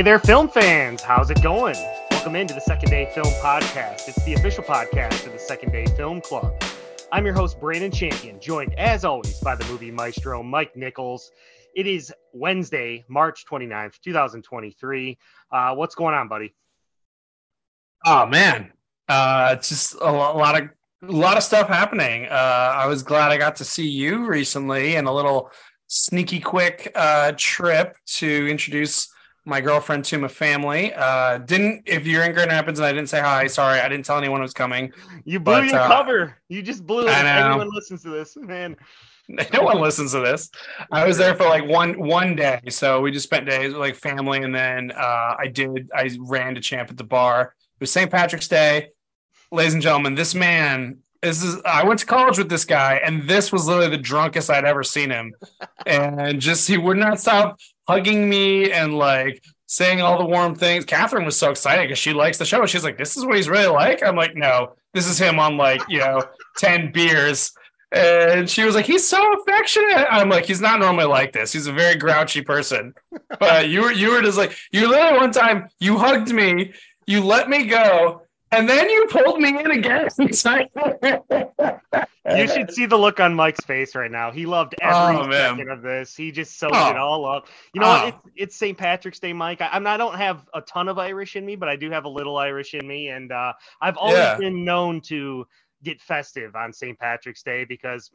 Hey there, film fans. How's it going? Welcome into the Second Day Film Podcast. It's the official podcast of the Second Day Film Club. I'm your host, Brandon Champion, joined as always by the movie maestro, Mike Nichols. It is Wednesday, March 29th, 2023. Uh, what's going on, buddy? Oh, man. Uh, it's just a lot, of a lot of stuff happening. Uh, I was glad I got to see you recently and a little sneaky quick uh, trip to introduce my girlfriend to my family. Uh, didn't if you're in Grand Rapids and I didn't say hi, sorry, I didn't tell anyone was coming. You blew But, your uh, cover. You just blew it. Everyone listens to this, man. No one listens to this. I was there for like one one day, so we just spent days with like family, and then uh, I did I ran to champ at the bar. It was St. Patrick's Day, ladies and gentlemen. This man. This is I went to college with this guy, and this was literally the drunkest I'd ever seen him. and just he would not stop hugging me and like saying all the warm things. Catherine was so excited because she likes the show. She's like, "This is what he's really like." I'm like, "No, this is him on like you know ten beers." And she was like, "He's so affectionate." I'm like, "He's not normally like this. He's a very grouchy person." But you were you were just like you literally one time you hugged me, you let me go, and then you pulled me in again. You should see the look on Mike's face right now. He loved every Oh, man. second of this. He just soaked Oh. it all up. You know Oh. what? It's, it's St. Patrick's Day, Mike. I, I'm not, I don't have a ton of Irish in me, but I do have a little Irish in me, and uh, I've always Yeah. been known to get festive on St. Patrick's Day because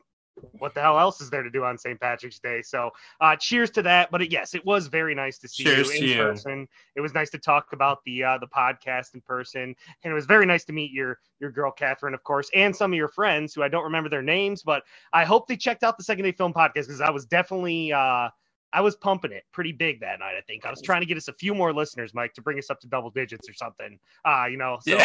what the hell else is there to do on St. Patrick's Day? So, uh, cheers to that. But it, yes, it was very nice to see Cheers you in you. person. It was nice to talk about the uh, the podcast in person, and it was very nice to meet your your girl Catherine, of course, and some of your friends who I don't remember their names, but I hope they checked out the Second Day Film podcast because I was definitely uh, I was pumping it pretty big that night. I think I was trying to get us a few more listeners, Mike, to bring us up to double digits or something. Uh, you know, so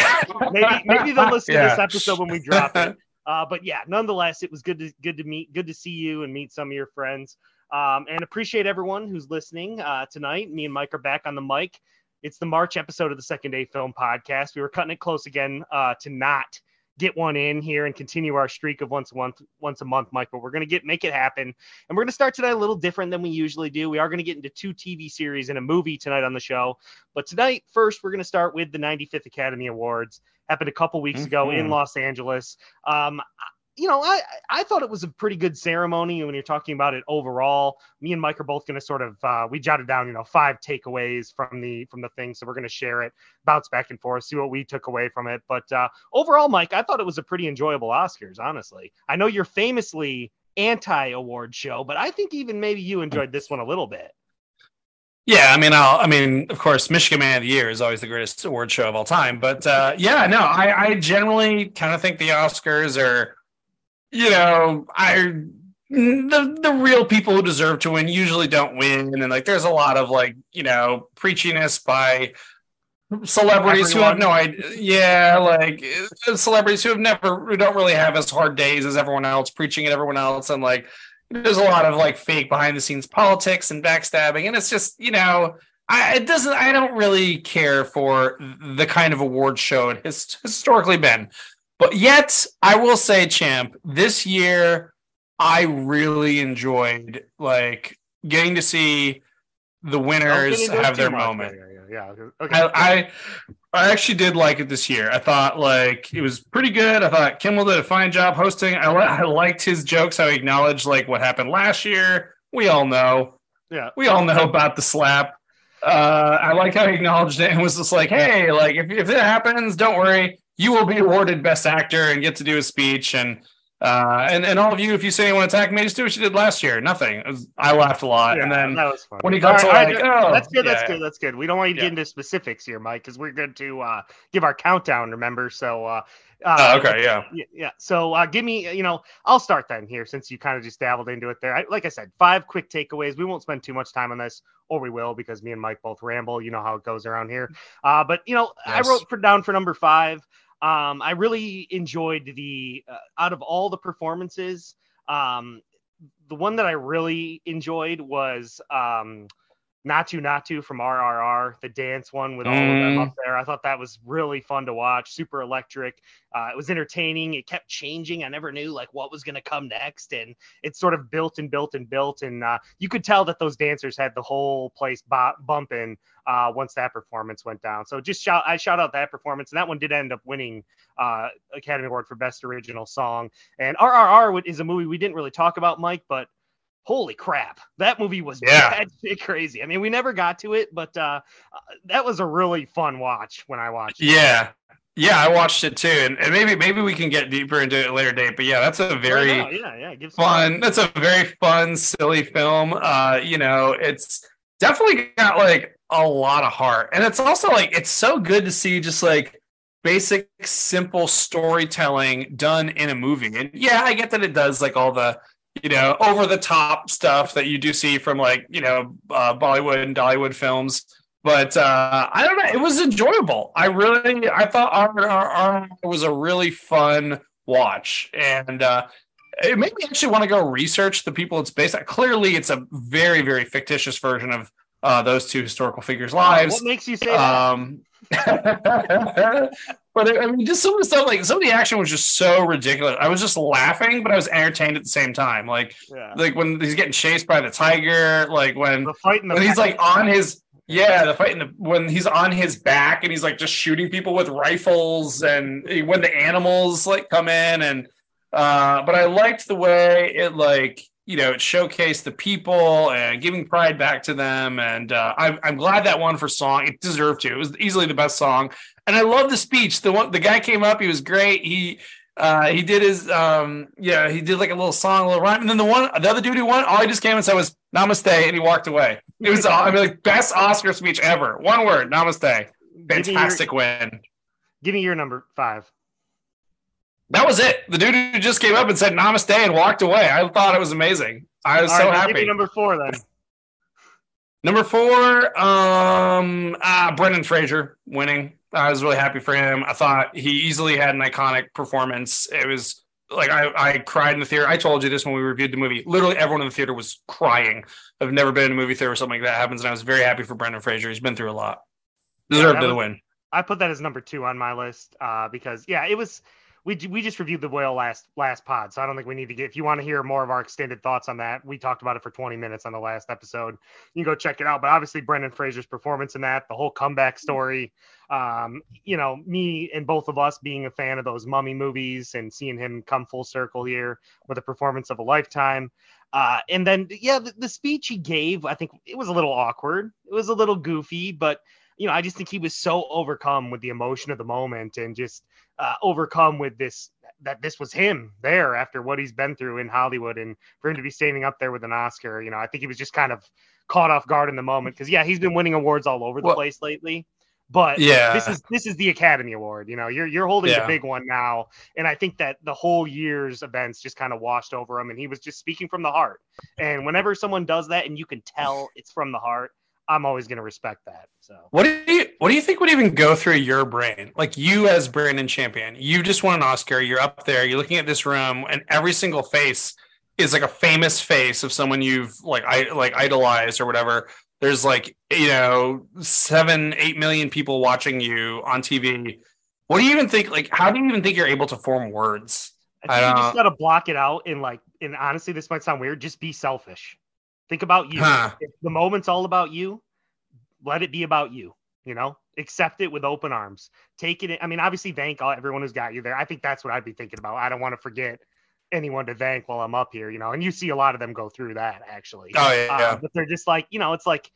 maybe maybe they'll listen to this episode when we drop it. Uh, but yeah, nonetheless, it was good to good to meet, good to see you and meet some of your friends. Um, and appreciate everyone who's listening uh, tonight. Me and Mike are back on the mic. It's the March episode of the Second Day Film Podcast. We were cutting it close again uh, to not get one in here and continue our streak of once a month, once a month, Mike. But we're gonna get make it happen, and we're gonna start tonight a little different than we usually do. We are gonna get into two TV series and a movie tonight on the show. But tonight, first, we're gonna start with the 95th Academy Awards. Happened a couple weeks ago in Mhm. Los Angeles. Um, you know, I I thought it was a pretty good ceremony when you're talking about it overall. Me and Mike are both going to sort of uh, we jotted down you know five takeaways from the from the thing, so we're going to share it, bounce back and forth, see what we took away from it. But uh, overall, Mike, I thought it was a pretty enjoyable Oscars. Honestly, I know you're famously anti-award show, but I think even maybe you enjoyed this one a little bit. Yeah, I mean, I'll, I mean, of course, Michigan Man of the Year is always the greatest award show of all time. But uh, yeah, no, I, I generally kind of think the Oscars are, you know, I the the real people who deserve to win usually don't win, and like there's a lot of like you know preachiness by celebrities who have no idea. Yeah, like uh, celebrities who have never who don't really have as hard days as everyone else, preaching at everyone else, and like there's a lot of like fake behind the scenes politics and backstabbing. And it's just you know I, it doesn't i don't really care for the kind of award show it has historically been but yet i will say champ this year i really enjoyed like getting to see the winners have their much. moment Yeah, yeah, yeah. Okay. I, I I actually did like it this year. I thought like it was pretty good. I thought Kimmel did a fine job hosting. I, I liked his jokes. How he acknowledged like what happened last year. We all know. Yeah. We all know about the slap. Uh, I like how he acknowledged it and was just like, "Hey, like if if it happens, don't worry. You will be awarded best actor and get to do a speech." And uh, and and all of you, if you say you want to attack me, just do what you did last year. Nothing. Was- I laughed a lot, and then that was fun. when he got to right, like, right, oh, that's good. That's yeah, good. That's good. We don't want you to Yeah. get into specifics here, Mike, because we're good to uh, give our countdown. Remember, so. Uh, Oh, uh, okay, yeah. Yeah, yeah. So uh, give me, you know, I'll start then here since you kind of just dabbled into it there. I, like I said, five quick takeaways. We won't spend too much time on this, or we will because me and Mike both ramble. You know how it goes around here. Uh, but you know, I wrote for down for number five. Um, I really enjoyed the uh, out of all the performances. Um, the one that I really enjoyed was um, Naatu Naatu from RRR, the dance one with all mm. of them up there. I thought that was really fun to watch, super electric. Uh, it was entertaining. It kept changing. I never knew like what was going to come next, and it sort of built and built and built. And uh, you could tell that those dancers had the whole place b- bumping uh, once that performance went down. So just shout, I shout out that performance, and that one did end up winning uh, Academy Award for Best Original Song. And RRR is a movie we didn't really talk about, Mike, but holy crap. That movie was yeah. crazy. I mean we never got to it but uh, that was a really fun watch when i watched it. yeah. Yeah i watched it too and, and, maybe maybe we can get deeper into it later date but yeah that's a very yeah yeah fun that's a very fun silly film. Uh you know it's definitely got like a lot of heart and it's also like it's so good to see just like basic simple storytelling done in a movie and yeah i get that it does like all the you know, over the top stuff that you do see from like, you know, uh, Bollywood and Tollywood films. But uh, I don't know, it was enjoyable. I really, I thought our, our, our was a really fun watch, and uh, it made me actually want to go research the people it's based on. Clearly, it's a very, very fictitious version of uh, those two historical figures' lives. What makes you say um, that? but I mean, just some of the stuff, like some of the action was just so ridiculous. I was just laughing, but I was entertained at the same time. Like, yeah. like when he's getting chased by the tiger, like when, the fight when he's like on his, yeah, the fight in the when he's on his back and he's like just shooting people with rifles, and when the animals like come in, and uh, but I liked the way it like you know it showcased the people and giving pride back to them, and uh, I'm I'm glad that one for song it deserved to. It was easily the best song and I love the speech. The one the guy came up, he was great. He uh, he did his um yeah, he did like a little song, a little rhyme. And then the one the other dude who won, all he just came and said was namaste and he walked away. It was I mean like best Oscar speech ever. One word, namaste. Fantastic give your, win. Give me your number five. That was it. The dude who just came up and said namaste and walked away. I thought it was amazing. I was all so right, happy. number four then. Number four, um, ah, Brendan Fraser winning. I was really happy for him. I thought he easily had an iconic performance. It was like I, I cried in the theater. I told you this when we reviewed the movie. Literally everyone in the theater was crying. I've never been in a movie theater where something like that happens, and I was very happy for Brendan Fraser. He's been through a lot. Deserved yeah, was, the win. I put that as number two on my list uh, because yeah, it was we we just reviewed the whale last last pod, so I don't think we need to get. If you want to hear more of our extended thoughts on that, we talked about it for 20 minutes on the last episode. You can go check it out. But obviously, Brendan Fraser's performance in that, the whole comeback story, um, you know, me and both of us being a fan of those mummy movies and seeing him come full circle here with a performance of a lifetime. Uh, and then, yeah, the, the speech he gave, I think it was a little awkward. It was a little goofy, but you know, I just think he was so overcome with the emotion of the moment and just uh, overcome with this that this was him there after what he's been through in Hollywood and for him to be standing up there with an Oscar, you know, I think he was just kind of caught off guard in the moment because yeah, he's been winning awards all over the well, place lately. But yeah, this is this is the Academy Award. You know, you're you're holding yeah. the big one now, and I think that the whole year's events just kind of washed over him, and he was just speaking from the heart. And whenever someone does that, and you can tell it's from the heart, I'm always going to respect that. So, what do you what do you think would even go through your brain? Like you as Brandon Champion, you just won an Oscar. You're up there. You're looking at this room, and every single face is like a famous face of someone you've like I like idolized or whatever. There's like you know seven, eight million people watching you on TV. What do you even think? Like, how do you even think you're able to form words? I think I you just got to block it out and like, and honestly, this might sound weird. Just be selfish. Think about you. Huh. If the moment's all about you, let it be about you. You know, accept it with open arms. Take it. I mean, obviously, thank all, everyone who's got you there. I think that's what I'd be thinking about. I don't want to forget anyone to thank while I'm up here. You know, and you see a lot of them go through that actually. Oh yeah. Uh, but they're just like, you know, it's like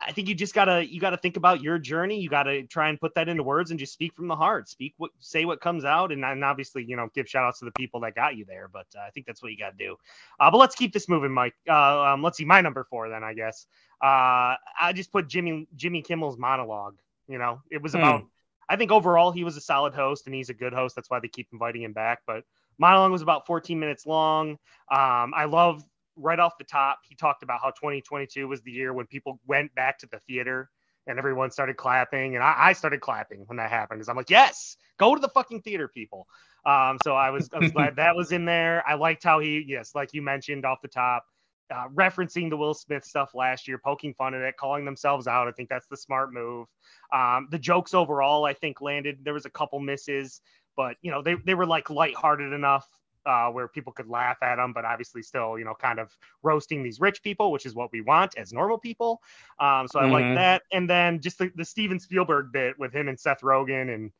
I think you just gotta you gotta think about your journey. You gotta try and put that into words and just speak from the heart. Speak what say what comes out, and, and obviously you know give shout outs to the people that got you there. But uh, I think that's what you gotta do. Uh, but let's keep this moving, Mike. Uh, um, let's see my number four then. I guess uh, I just put Jimmy Jimmy Kimmel's monologue. You know, it was hmm. about. I think overall he was a solid host and he's a good host. That's why they keep inviting him back. But monologue was about 14 minutes long. Um, I love right off the top, he talked about how 2022 was the year when people went back to the theater and everyone started clapping. And I, I started clapping when that happened because I'm like, yes, go to the fucking theater, people. Um, so I was, I was glad that was in there. I liked how he, yes, like you mentioned off the top, uh, referencing the Will Smith stuff last year, poking fun at it, calling themselves out. I think that's the smart move. Um, the jokes overall, I think, landed. There was a couple misses, but you know they they were like lighthearted enough uh, where people could laugh at them, but obviously still, you know, kind of roasting these rich people, which is what we want as normal people. Um, so I mm-hmm. like that. And then just the, the Steven Spielberg bit with him and Seth Rogen and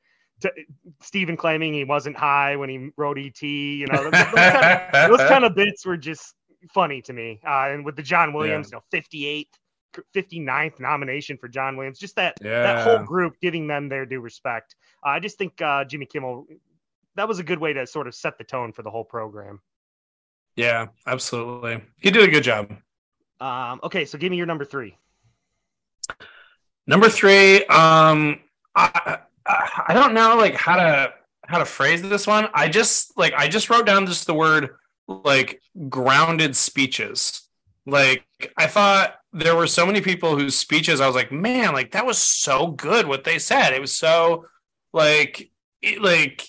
t- Steven claiming he wasn't high when he wrote ET. You know, those, those, kind of, those kind of bits were just funny to me. Uh, and with the John Williams, yeah. you know, 58th 59th nomination for John Williams. Just that yeah. that whole group giving them their due respect. Uh, I just think uh, Jimmy Kimmel that was a good way to sort of set the tone for the whole program. Yeah, absolutely. He did a good job. Um, okay, so give me your number three. Number three, um, I, I don't know like how to how to phrase this one. I just like I just wrote down just the word like grounded speeches. Like I thought there were so many people whose speeches I was like, man, like that was so good what they said. It was so like it, like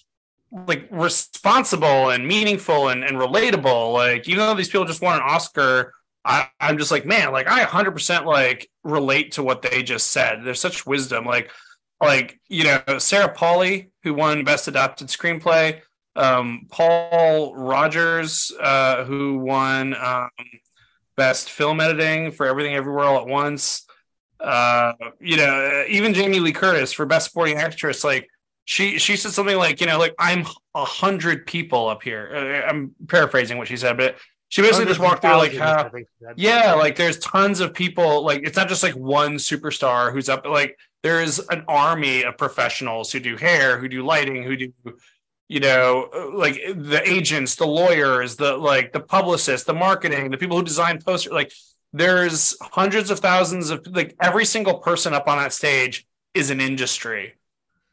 like responsible and meaningful and, and relatable. Like even though these people just won an Oscar, I, I'm just like, man, like I 100% like relate to what they just said. There's such wisdom. Like, like you know, Sarah Polley, who won Best Adapted Screenplay, um, Paul Rogers, uh, who won um, Best Film Editing for Everything Everywhere All at Once. Uh, you know, even Jamie Lee Curtis for Best Supporting Actress. Like, she she said something like, you know, like I'm a hundred people up here. Uh, I'm paraphrasing what she said, but she basically just walked through like how, yeah, like there's tons of people. Like it's not just like one superstar who's up. Like there's an army of professionals who do hair, who do lighting, who do you know uh, like the agents the lawyers the like the publicists the marketing the people who design posters like there's hundreds of thousands of like every single person up on that stage is an industry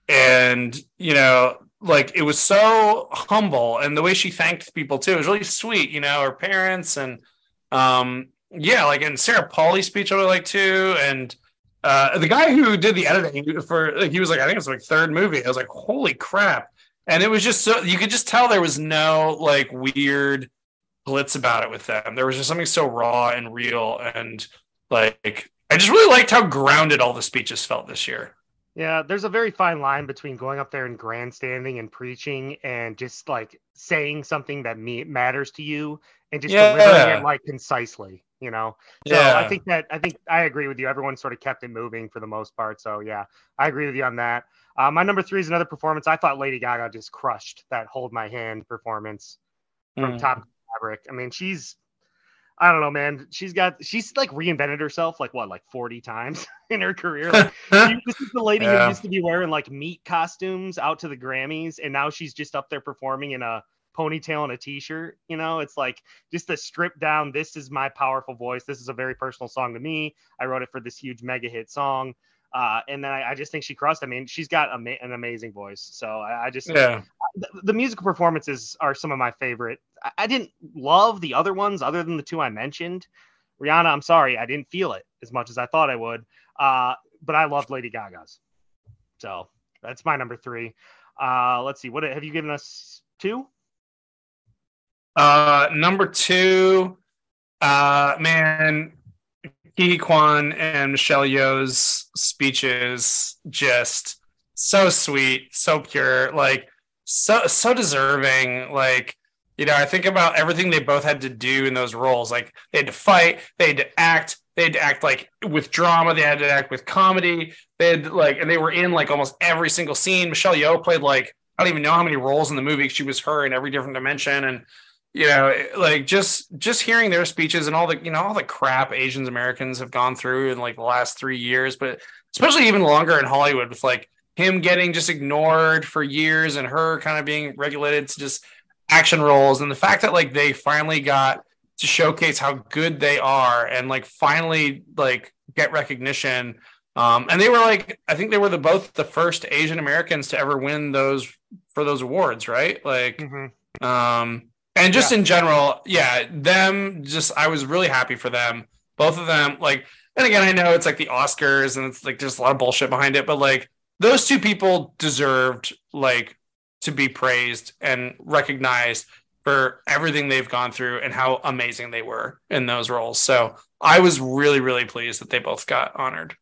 and you know like it was so humble and the way she thanked people too was really sweet you know her parents and um yeah like in sarah Polley's speech i really like too. And uh the guy who did the editing for like he was like i think it was like third movie. I was like holy crap. And it was just so you could just tell there was no like weird glitz about it with them. There was just something so raw and real. And like i just really liked how grounded all the speeches felt this year yeah, there's a very fine line between going up there and grandstanding and preaching and just like saying something that me- matters to you and just yeah. delivering it like concisely, you know. So yeah. I think that I think I agree with you. Everyone sort of kept it moving for the most part. So yeah, I agree with you on that. Uh, my number three is another performance. I thought Lady Gaga just crushed that "Hold My Hand" performance from mm. Top Fabric. I mean, she's I don't know, man. She's got she's like reinvented herself like what, like 40 times in her career. Like, she, this is the lady yeah. who used to be wearing like meat costumes out to the Grammys, and now she's just up there performing in a ponytail and a t-shirt. You know, it's like just a stripped down. This is my powerful voice. This is a very personal song to me. I wrote it for this huge mega hit song. Uh, and then I, I, just think she crushed. I mean, she's got ama- an amazing voice. So I, I just, yeah. The, the, musical performances are some of my favorite. I, I, didn't love the other ones other than the two I mentioned. Rihanna, I'm sorry, I didn't feel it as much as I thought I would. Uh, but I loved Lady Gaga's. So that's my number three. Uh, let's see. What have you given us? Two. Uh, number two. Uh, man, Ke Quan and Michelle Yeoh's speeches just so sweet, so pure, like so so deserving. Like, you know, I think about everything they both had to do in those roles. Like they had to fight, they had to act, they had to act like with drama, they had to act with comedy. They had like and they were in like almost every single scene. Michelle Yeoh played like I don't even know how many roles in the movie. She was her in every different dimension. And you know like just just hearing their speeches and all the you know all the crap asians americans have gone through in like the last three years but especially even longer in hollywood with like him getting just ignored for years and her kind of being regulated to just action roles and the fact that like they finally got to showcase how good they are and like finally like get recognition um and they were like i think they were the both the first asian americans to ever win those for those awards right like mm-hmm. um and just yeah. in general, yeah, them just I was really happy for them. Both of them, like, and again, I know it's like the Oscars and it's like there's a lot of bullshit behind it, but like those two people deserved like to be praised and recognized for everything they've gone through and how amazing they were in those roles. So I was really, really pleased that they both got honored.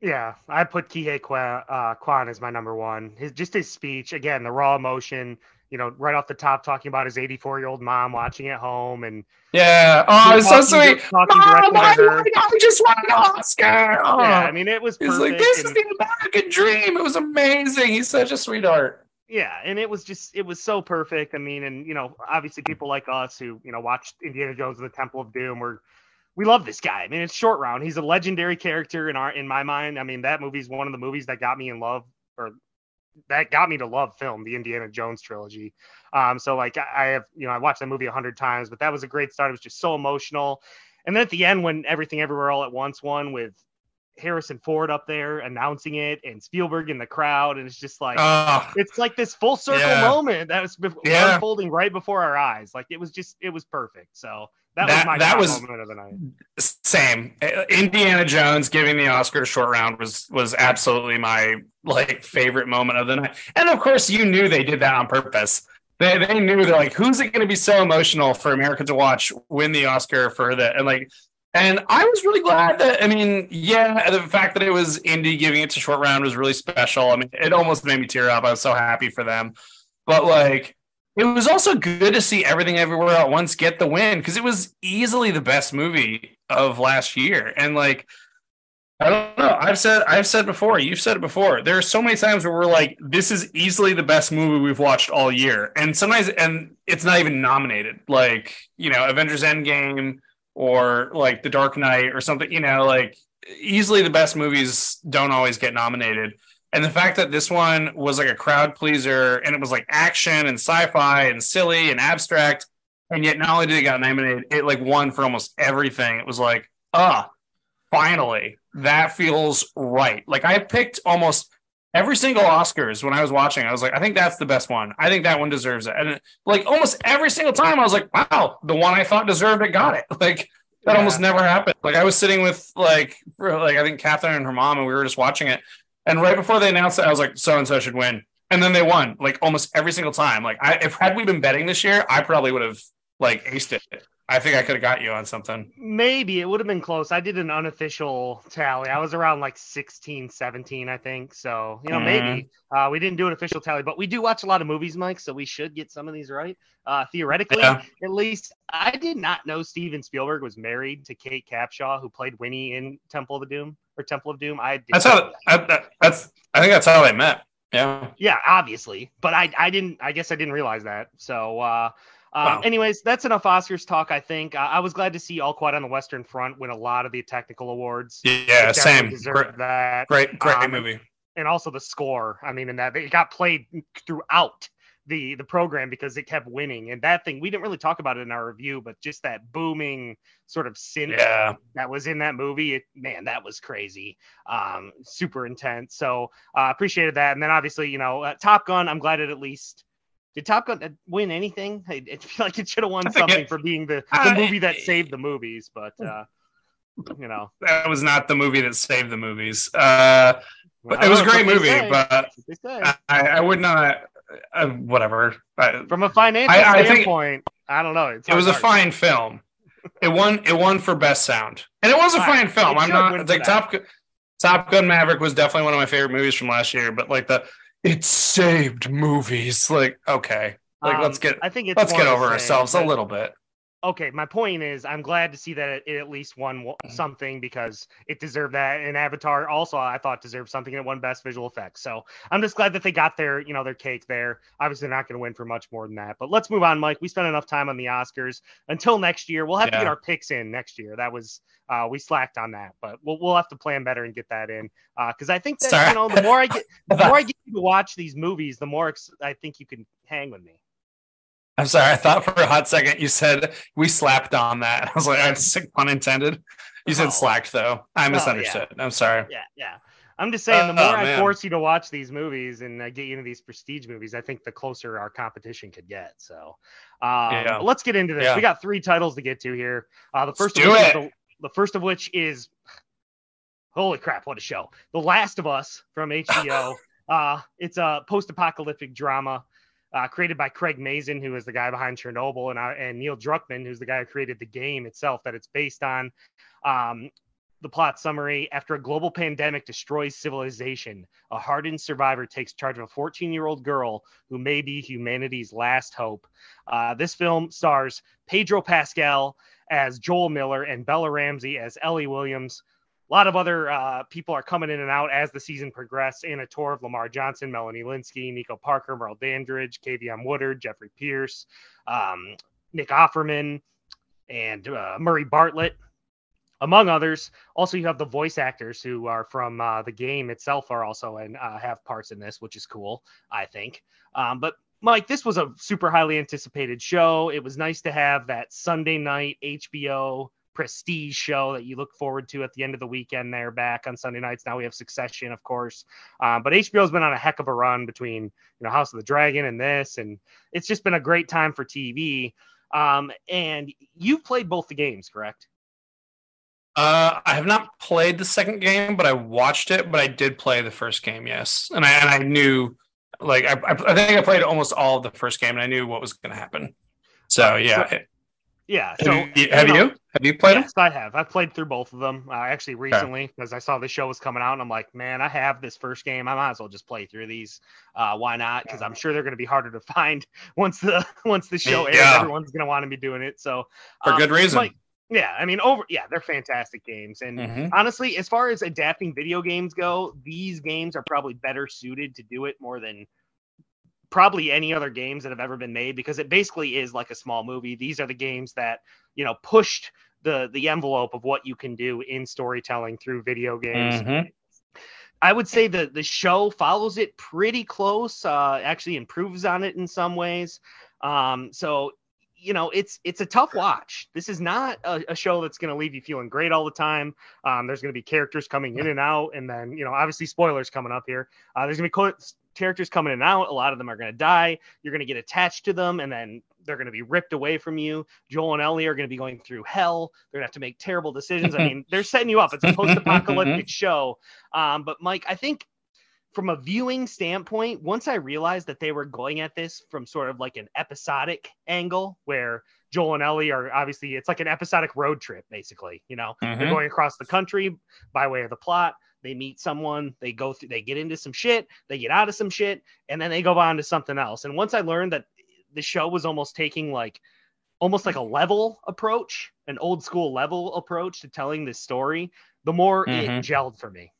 Yeah, I put Huy Quan, uh, Quan as my number one. His just his speech again, the raw emotion. You know, right off the top, talking about his 84 year old mom watching at home, and yeah, oh, it's so sweet. Mom, I, I just won an Oscar. Oh. Yeah, I mean, it was. He's like, this and, is the American dream. It was amazing. He's such a sweetheart. Yeah, and it was just it was so perfect. I mean, and you know, obviously people like us who you know watched Indiana Jones and the Temple of Doom were we love this guy. I mean, it's short round. He's a legendary character in our in my mind. I mean, that movie's one of the movies that got me in love or that got me to love film, the Indiana Jones trilogy. Um, so like I have, you know, I watched that movie a hundred times, but that was a great start. It was just so emotional. And then at the end, when everything everywhere all at once won with Harrison Ford up there announcing it and Spielberg in the crowd, and it's just like uh, it's like this full circle yeah. moment that was yeah. unfolding right before our eyes. Like it was just it was perfect. So that, that was my that was moment of the night. Same. Indiana Jones giving the Oscar to Short Round was was absolutely my like favorite moment of the night. And of course, you knew they did that on purpose. They, they knew they're like, who's it going to be so emotional for America to watch win the Oscar for that? And like, and I was really glad that I mean, yeah, the fact that it was Indy giving it to Short Round was really special. I mean, it almost made me tear up. I was so happy for them. But like it was also good to see everything everywhere at once get the win because it was easily the best movie of last year. And like, I don't know. I've said I've said before. You've said it before. There are so many times where we're like, "This is easily the best movie we've watched all year," and sometimes and it's not even nominated. Like you know, Avengers Endgame or like The Dark Knight or something. You know, like easily the best movies don't always get nominated. And the fact that this one was like a crowd pleaser and it was like action and sci-fi and silly and abstract, and yet not only did it get nominated, it like won for almost everything. It was like, ah, finally, that feels right. Like I picked almost every single Oscars when I was watching. I was like, I think that's the best one. I think that one deserves it. And like almost every single time, I was like, wow, the one I thought deserved it got it. Like that yeah. almost never happened. Like I was sitting with like like I think Catherine and her mom, and we were just watching it, and right before they announced it, I was like, so and so should win. And then they won like almost every single time. Like, I, if had we been betting this year, I probably would have like aced it. I think I could have got you on something. Maybe it would have been close. I did an unofficial tally. I was around like 16, 17, I think. So, you know, mm. maybe uh, we didn't do an official tally, but we do watch a lot of movies, Mike. So we should get some of these right. Uh, theoretically, yeah. at least. I did not know Steven Spielberg was married to Kate Capshaw, who played Willie in Temple of the Doom or Temple of Doom. I that's how I, that's I think that's how they met. Yeah. Yeah, obviously, but I I didn't. I guess I didn't realize that. So. uh um, wow. Anyways, that's enough Oscars talk. I think uh, I was glad to see All Quiet on the Western Front win a lot of the technical awards. Yeah, same. Great, that. great, great um, movie. And also the score. I mean, in that it got played throughout the the program because it kept winning. And that thing we didn't really talk about it in our review, but just that booming sort of synth yeah. that was in that movie, it, man, that was crazy, um, super intense. So uh, appreciated that. And then obviously, you know, uh, Top Gun. I'm glad it at least. Did Top Gun uh, win anything? I, I feel like it should have won something it, for being the, the movie that saved the movies, but uh, you know that was not the movie that saved the movies. Uh, well, it was a great movie, say. but I, I, would not uh, whatever. From a financial I, I standpoint, think, I don't know. It was a fine film. It won. It won for best sound, and it was a fine film. I'm not like Top Top Gun Maverick was definitely one of my favorite movies from last year. But like the it saved movies. Like okay, like um, let's get. I think let's get over ourselves a little bit okay, my point is, I'm glad to see that it, at least won mm-hmm. something because it deserved that. And Avatar also, I thought deserved something. It won Best Visual Effects. So I'm just glad that they got their, you know, their cake there. Obviously, they're not going to win for much more than that. But let's move on, Mike. We spent enough time on the Oscars. Until next year, we'll have yeah. to get our picks in next year. That was uh, we slacked on that, but we'll we'll have to plan better and get that in. Because uh, I think that Sorry. you know, the more I get, the more I get to watch these movies, the more ex- I think you can hang with me. I'm sorry. I thought for a hot second you said we slapped on that. I was like, that's pun intended. You said oh. slacked though. I misunderstood. Oh, yeah. I'm sorry. Yeah, yeah. I'm just saying, the more oh, I force you to watch these movies and uh, get you into these prestige movies, I think the closer our competition could get. So, um, yeah. let's get into this. Yeah. We got three titles to get to here. Uh, the first, of which the, the first of which is, holy crap, what a show! The Last of Us from HBO. uh, it's a post-apocalyptic drama uh, created by Craig Mazin, who is the guy behind Chernobyl, and uh, and Neil Druckmann, who's the guy who created the game itself that it's based on. Um, the plot summary after a global pandemic destroys civilization a hardened survivor takes charge of a 14 year old girl who may be humanity's last hope uh, this film stars pedro pascal as joel miller and bella ramsey as ellie williams a lot of other uh, people are coming in and out as the season progresses. Anna Torv, Lamar Johnson, Melanie Lynskey, Nico Parker, Merle Dandridge, Keivonn Woodard, Jeffrey Pierce, um, Nick Offerman, and uh, Murray Bartlett among others. Also, you have the voice actors who are from uh, the game itself are also and uh, have parts in this, which is cool, I think. Um, but Mike, this was a super highly anticipated show. It was nice to have that Sunday night HBO prestige show that you look forward to at the end of the weekend. There back on Sunday nights. Now we have Succession, of course, um, but HBO's been on a heck of a run between you know House of the Dragon and this, and it's just been a great time for TV. Um, and you've played both the games, correct? Uh, I have not played the second game, but I watched it. But I did play the first game, yes, and I and I knew, like, I, I think I played almost all of the first game, and I knew what was going to happen. So yeah, so, yeah. So have you have you, know, have you played? Yes, them? I have. I've played through both of them uh, actually recently because okay. I saw the show was coming out, and I'm like, man, I have this first game. I might as well just play through these. Uh, why not? Because I'm sure they're going to be harder to find once the once the show airs. Yeah. Everyone's going to want to be doing it. So for um, good reason. Like, yeah, I mean, over yeah, they're fantastic games, and mm-hmm. honestly, as far as adapting video games go, these games are probably better suited to do it more than probably any other games that have ever been made because it basically is like a small movie. These are the games that you know pushed the the envelope of what you can do in storytelling through video games. Mm-hmm. I would say that the show follows it pretty close. Uh, actually, improves on it in some ways. Um, so you know it's it's a tough watch this is not a, a show that's going to leave you feeling great all the time um, there's going to be characters coming in and out and then you know obviously spoilers coming up here uh, there's going to be co- characters coming in and out a lot of them are going to die you're going to get attached to them and then they're going to be ripped away from you joel and ellie are going to be going through hell they're going to have to make terrible decisions i mean they're setting you up it's a post-apocalyptic show um, but mike i think from a viewing standpoint, once I realized that they were going at this from sort of like an episodic angle where Joel and Ellie are obviously it's like an episodic road trip, basically. You know, mm-hmm. they're going across the country by way of the plot. They meet someone, they go through, they get into some shit, they get out of some shit, and then they go on to something else. And once I learned that the show was almost taking like almost like a level approach, an old school level approach to telling this story, the more mm-hmm. it gelled for me.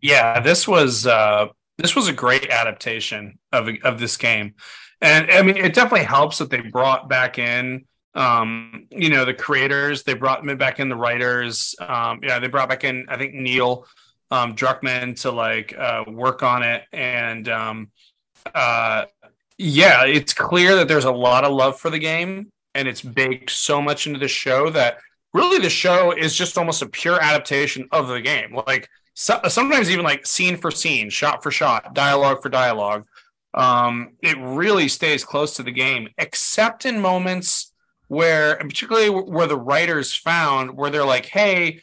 Yeah, this was uh, this was a great adaptation of of this game, and I mean it definitely helps that they brought back in um, you know the creators, they brought me back in the writers. Um, yeah, they brought back in I think Neil um, Druckmann to like uh, work on it, and um, uh, yeah, it's clear that there's a lot of love for the game, and it's baked so much into the show that really the show is just almost a pure adaptation of the game. Like so, sometimes even like scene for scene, shot for shot, dialogue for dialogue. Um, it really stays close to the game, except in moments where, and particularly where the writers found where they're like, "Hey,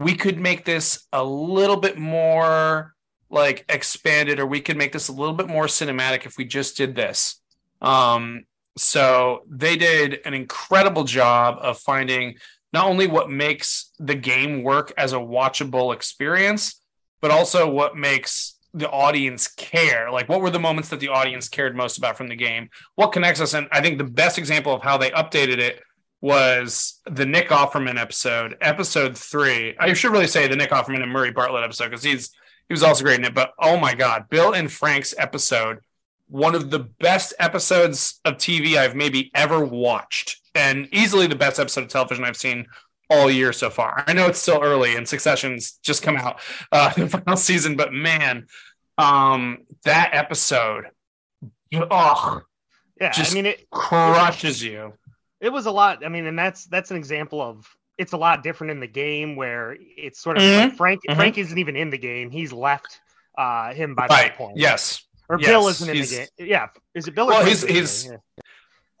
we could make this a little bit more like expanded, or we could make this a little bit more cinematic if we just did this." Um, so they did an incredible job of finding not only what makes the game work as a watchable experience, but also what makes the audience care. Like, what were the moments that the audience cared most about from the game? What connects us? And I think the best example of how they updated it was the Nick Offerman episode, episode three. I should really say the Nick Offerman and Murray Bartlett episode because he's he was also great in it. But oh my God, Bill and Frank's episode, one of the best episodes of TV I've maybe ever watched and easily the best episode of television I've seen all year so far. I know it's still early and Succession's just come out uh, the final season, but man, um, that episode, oh, yeah, I mean it crushes it, you. It was a lot. I mean, and that's that's an example of it's a lot different in the game where it's sort of mm-hmm. like Frank. Mm-hmm. Frank isn't even in the game; he's left uh, him by right. that point. Yes, or yes. Bill isn't in he's, the game. Yeah, is it Bill? well, he's he's.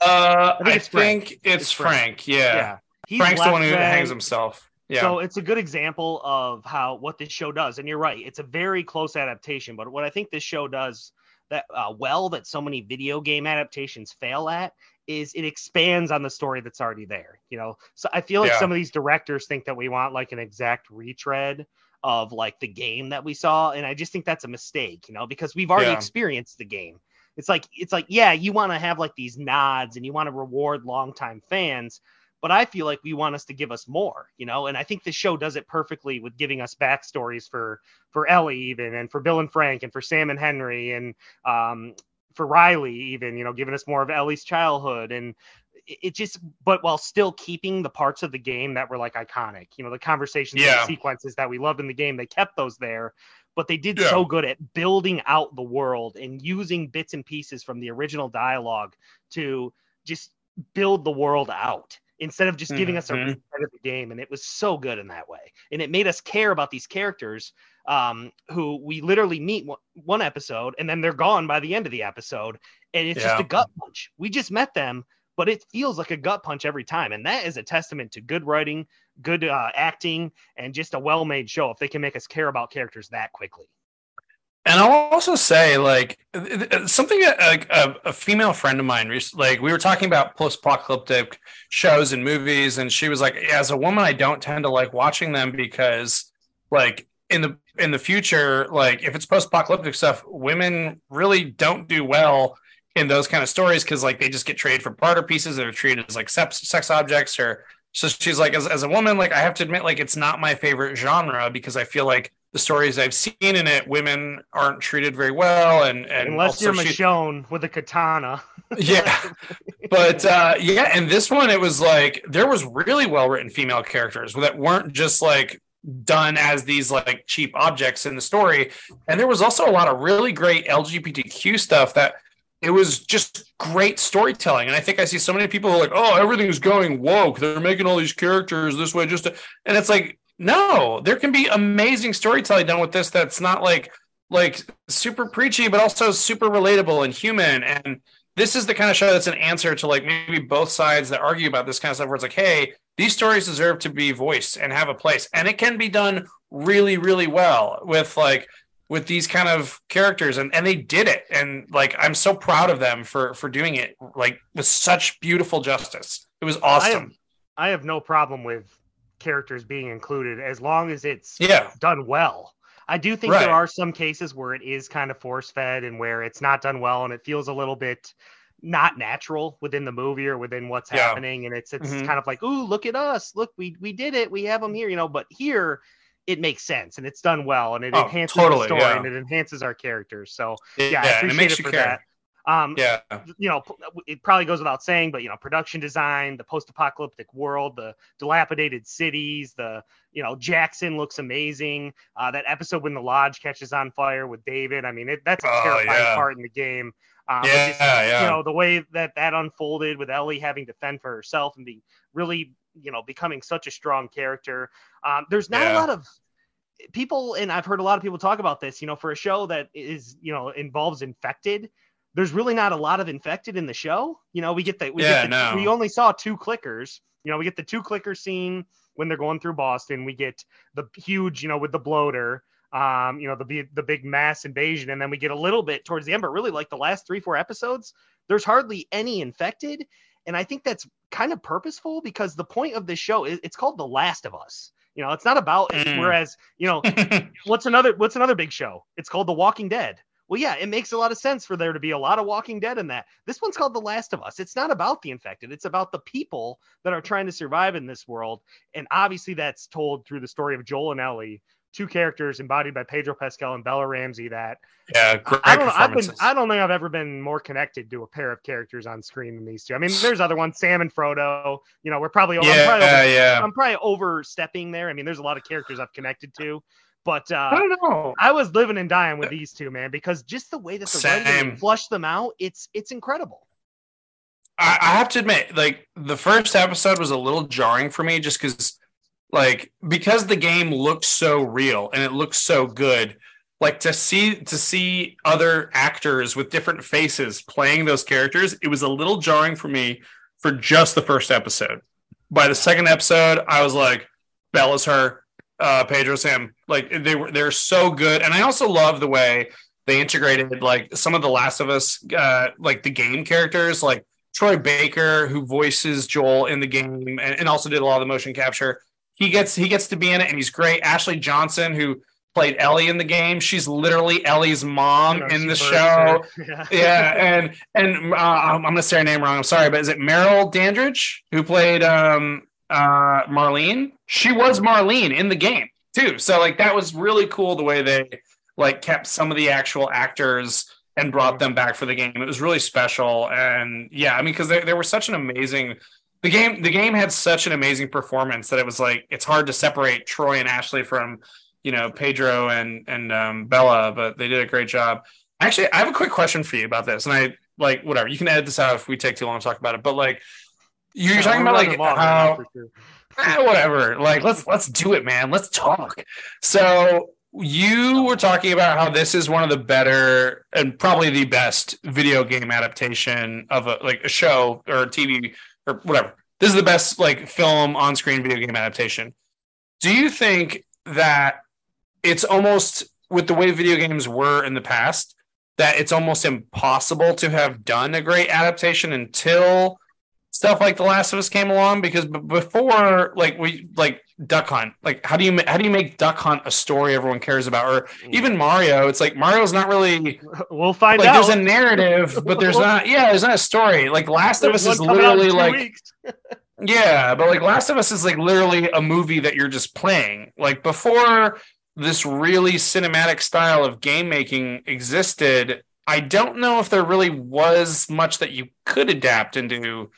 Uh, I think, it's, I Frank. Think it's, it's Frank. Frank. Yeah. yeah. Frank's the one who hangs himself. Yeah. So it's a good example of how what this show does. And you're right, it's a very close adaptation. But what I think this show does that uh, well that so many video game adaptations fail at is it expands on the story that's already there. You know, so I feel like Yeah. some of these directors think that we want like an exact retread of like the game that we saw, and I just think that's a mistake. You know, because we've already Yeah. experienced the game. It's like it's like yeah, you want to have like these nods and you want to reward longtime fans, but I feel like we want us to give us more, you know. And I think the show does it perfectly with giving us backstories for for Ellie even, and for Bill and Frank, and for Sam and Henry, and um, for Riley even, you know, giving us more of Ellie's childhood and. It just, but while still keeping the parts of the game that were like iconic, you know, the conversations Yeah. and sequences that we loved in the game, they kept those there but they did Yeah. so good at building out the world and using bits and pieces from the original dialogue to just build the world out instead of just giving us a Mhm. reset of the game and it was so good in that way. And it made us care about these characters um, who we literally meet one, one episode and then they're gone by the end of the episode and it's just a gut punch. We just met them but it feels like a gut punch every time and that is a testament to good writing good uh, acting and just a well-made show if they can make us care about characters that quickly And I'll also say, like, th- th- something that, like a, a female friend of mine, like, we were talking about post-apocalyptic shows and movies, and she was like, "As a woman, I don't tend to like watching them because, like, in the in the future, like, if it's post-apocalyptic stuff, women really don't do well in those kind of stories because, like, they just get traded for barter pieces. They're treated as like sex, sex objects, or so she's like, as as a woman, like, I have to admit, like, it's not my favorite genre because I feel like the stories I've seen in it, women aren't treated very well, and and unless you're she- Michonne with a katana. yeah, but uh, yeah, and this one it was like there was really well written female characters that weren't just like done as these like cheap objects in the story, and there was also a lot of really great LGBTQ stuff that. It was just great storytelling, and I think I see so many people who are like, "Oh, everything's going woke. They're making all these characters this way." Just, to... and it's like, no, there can be amazing storytelling done with this. That's not like like super preachy, but also super relatable and human. And this is the kind of show that's an answer to like maybe both sides that argue about this kind of stuff where it's like, hey, these stories deserve to be voiced and have a place. And it can be done really, really well with like with these kind of characters and, and they did it. And like I'm so proud of them for for doing it like with such beautiful justice. It was I have, awesome. I have no problem with characters being included as long as it's Yeah. done well. I do think Right. there are some cases where it is kind of force fed and where it's not done well and it feels a little bit not natural within the movie or within what's Yeah. happening and it's it's Mhm. kind of like ooh look at us look we we did it we have them here you know but here it makes sense and it's done well and it Oh, enhances totally, the story yeah. and it enhances our characters so Yeah. yeah, I appreciate it makes it you for care. that um Yeah. you know, it probably goes without saying, but you know, production design, the post-apocalyptic world, the dilapidated cities, the you know, Jackson looks amazing. Uh, that episode when the lodge catches on fire with David, I mean, it, that's a Oh, terrifying yeah. part in the game. Um, Yeah, just, yeah. You know, the way that that unfolded with Ellie having to fend for herself and being really, you know, becoming such a strong character. Um, there's not a lot of people, and I've heard a lot of people talk about this. You know, for a show that is, you know, involves infected there's really not a lot of infected in the show. You know, we get the we Yeah, the, no. we only saw two clickers. You know, we get the two clicker scene when they're going through Boston. We get the huge, you know, with the bloater, um, you know, the big the big mass invasion, and then we get a little bit towards the end, but really like the last three, four episodes, there's hardly any infected. And I think that's kind of purposeful because the point of this show is it's called The Last of Us. You know, it's not about Mm. whereas, you know, what's another what's another big show? It's called The Walking Dead. Well, yeah, it makes a lot of sense for there to be a lot of Walking Dead in that. This one's called The Last of Us. It's not about the infected. It's about the people that are trying to survive in this world. And obviously that's told through the story of Joel and Ellie, two characters embodied by Pedro Pascal and Bella Ramsey that yeah, great I don't know, I've been. I don't think I've ever been more connected to a pair of characters on screen than these two. I mean, there's other ones, Sam and Frodo. You know, we're probably I'm yeah, probably over- yeah. I'm probably overstepping there. I mean, there's a lot of characters I've connected to, but uh, I don't know. I was living and dying with these two, man, because just the way that the writing flushed them out, it's it's incredible. I, I have to admit, like the first episode was a little jarring for me, just because, like, because the game looked so real and it looked so good. Like to see to see other actors with different faces playing those characters, it was a little jarring for me for just the first episode. By the second episode, I was like, Bella's her, uh, Pedro Sam. Like they were they're so good, and I also love the way they integrated like some of the Last of Us, uh, like the game characters, like Troy Baker, who voices Joel in the game, and, and also did a lot of the motion capture. He gets he gets to be in it, and he's great. Ashley Johnson, who played Ellie in the game. She's literally Ellie's mom in the show. Yeah. yeah. and and uh, I'm gonna say her name wrong. I'm sorry, but is it Meryl Dandridge who played um, uh, Marlene? She was Marlene in the game too. So like that was really cool the way they like kept some of the actual actors and brought them back for the game. It was really special, and yeah, I mean because they, they were such an amazing. The game, the game had such an amazing performance that it was like it's hard to separate Troy and Ashley from you know Pedro and and um, Bella, but they did a great job. Actually, I have a quick question for you about this, and I like whatever you can edit this out if we take too long to talk about it. But like, you're, you're talking about like how eh, whatever. Like, let's let's do it, man. Let's talk. So you were talking about how this is one of the better and probably the best video game adaptation of a like a show or a TV or whatever. This is the best like film on screen video game adaptation. Do you think that it's almost with the way video games were in the past that it's almost impossible to have done a great adaptation until stuff like The Last of Us came along because b- before like we like Duck Hunt like how do you how do you make Duck Hunt a story everyone cares about? Or mm. even Mario it's like Mario's not really we'll find like, out there's a narrative but there's not yeah there's not a story. Like Last of Us is literally like yeah but like Last of Us is like literally a movie that you're just playing. Like before this really cinematic style of game making existed, I don't know if there really was much that you could adapt into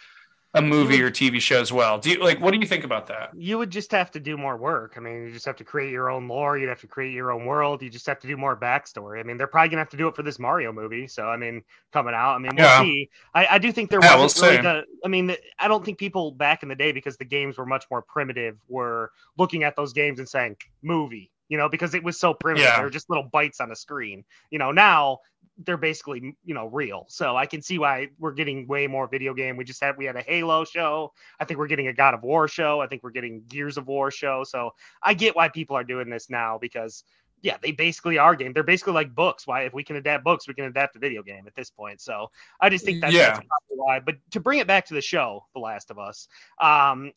a movie or TV show as well. Do you like what do you think about that? You would just have to do more work. I mean, you just have to create your own lore, you'd have to create your own world, you just have to do more backstory. I mean, they're probably gonna have to do it for this Mario movie. So I mean, coming out. I mean, we'll yeah. see. I, I, do think there yeah, wasn't we'll really the, I mean, I don't think people back in the day because the games were much more primitive were looking at those games and saying movie you know, because it was so primitive. Yeah. They were just little bites on a screen. You know, now they're basically, you know, real. So I can see why we're getting way more video game. We just had we had a Halo show. I think we're getting a God of War show. I think we're getting Gears of War show. So I get why people are doing this now because yeah, they basically are game. They're basically like books. Why, if we can adapt books, we can adapt a video game at this point. So I just think that's, yeah. that's why. But to bring it back to the show, The Last of Us, um,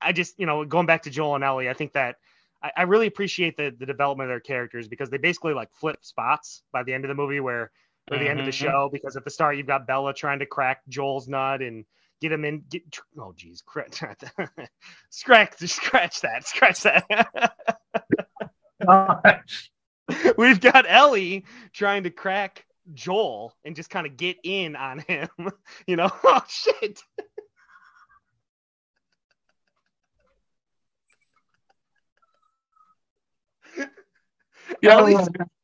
I just you know going back to Joel and Ellie, I think that I, I really appreciate the the development of their characters because they basically like flip spots by the end of the movie where or the mm-hmm. end of the mm-hmm. show because at the start you've got Bella trying to crack Joel's nut and get him in. Get, oh, geez, scratch, scratch that, scratch that. We've got Ellie trying to crack Joel and just kind of get in on him. You know, oh shit. Yeah,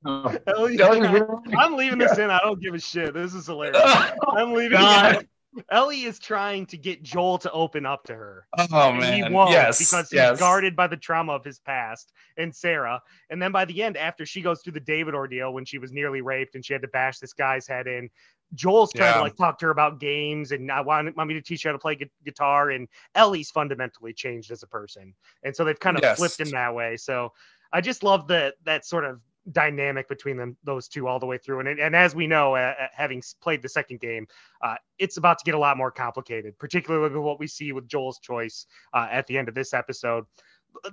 Oh. least, least, I'm leaving this in. I don't give a shit. This is hilarious. I'm leaving it. Ellie is trying to get Joel to open up to her. Oh man, he won't yes, because he's yes. guarded by the trauma of his past and Sarah. And then by the end, after she goes through the David ordeal when she was nearly raped and she had to bash this guy's head in, Joel's trying yeah. to like talk to her about games and I want, want me to teach her how to play gu- guitar. And Ellie's fundamentally changed as a person, and so they've kind of yes. flipped in that way. So I just love the that sort of dynamic between them those two all the way through. And, and as we know uh, uh, having played the second game uh, it's about to get a lot more complicated particularly with what we see with joel's choice uh, at the end of this episode.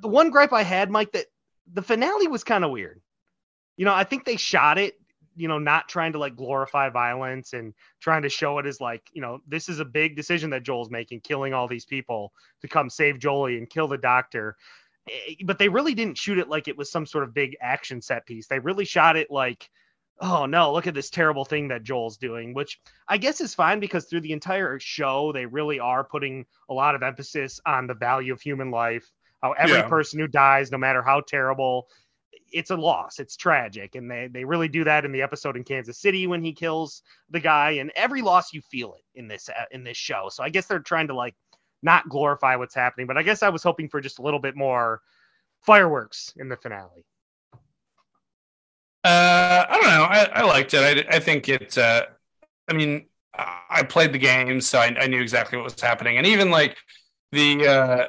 The one gripe i had mike that the finale was kind of weird. You know i think they shot it you know not trying to like glorify violence and trying to show it as like you know this is a big decision that joel's making killing all these people to come save jolie and kill the doctor but they really didn't shoot it like it was some sort of big action set piece. They really shot it like, oh no, look at this terrible thing that Joel's doing, which I guess is fine because through the entire show, they really are putting a lot of emphasis on the value of human life. How every yeah. person who dies, no matter how terrible, it's a loss. It's tragic. And they, they really do that in the episode in Kansas City when he kills the guy. And every loss you feel it in this uh, in this show. So I guess they're trying to like not glorify what's happening. But I guess I was hoping for just a little bit more fireworks in the finale. Uh, I don't know. I, I liked it. I, I think it. Uh, I mean, I played the game, so I, I, knew exactly what was happening, and even like the uh,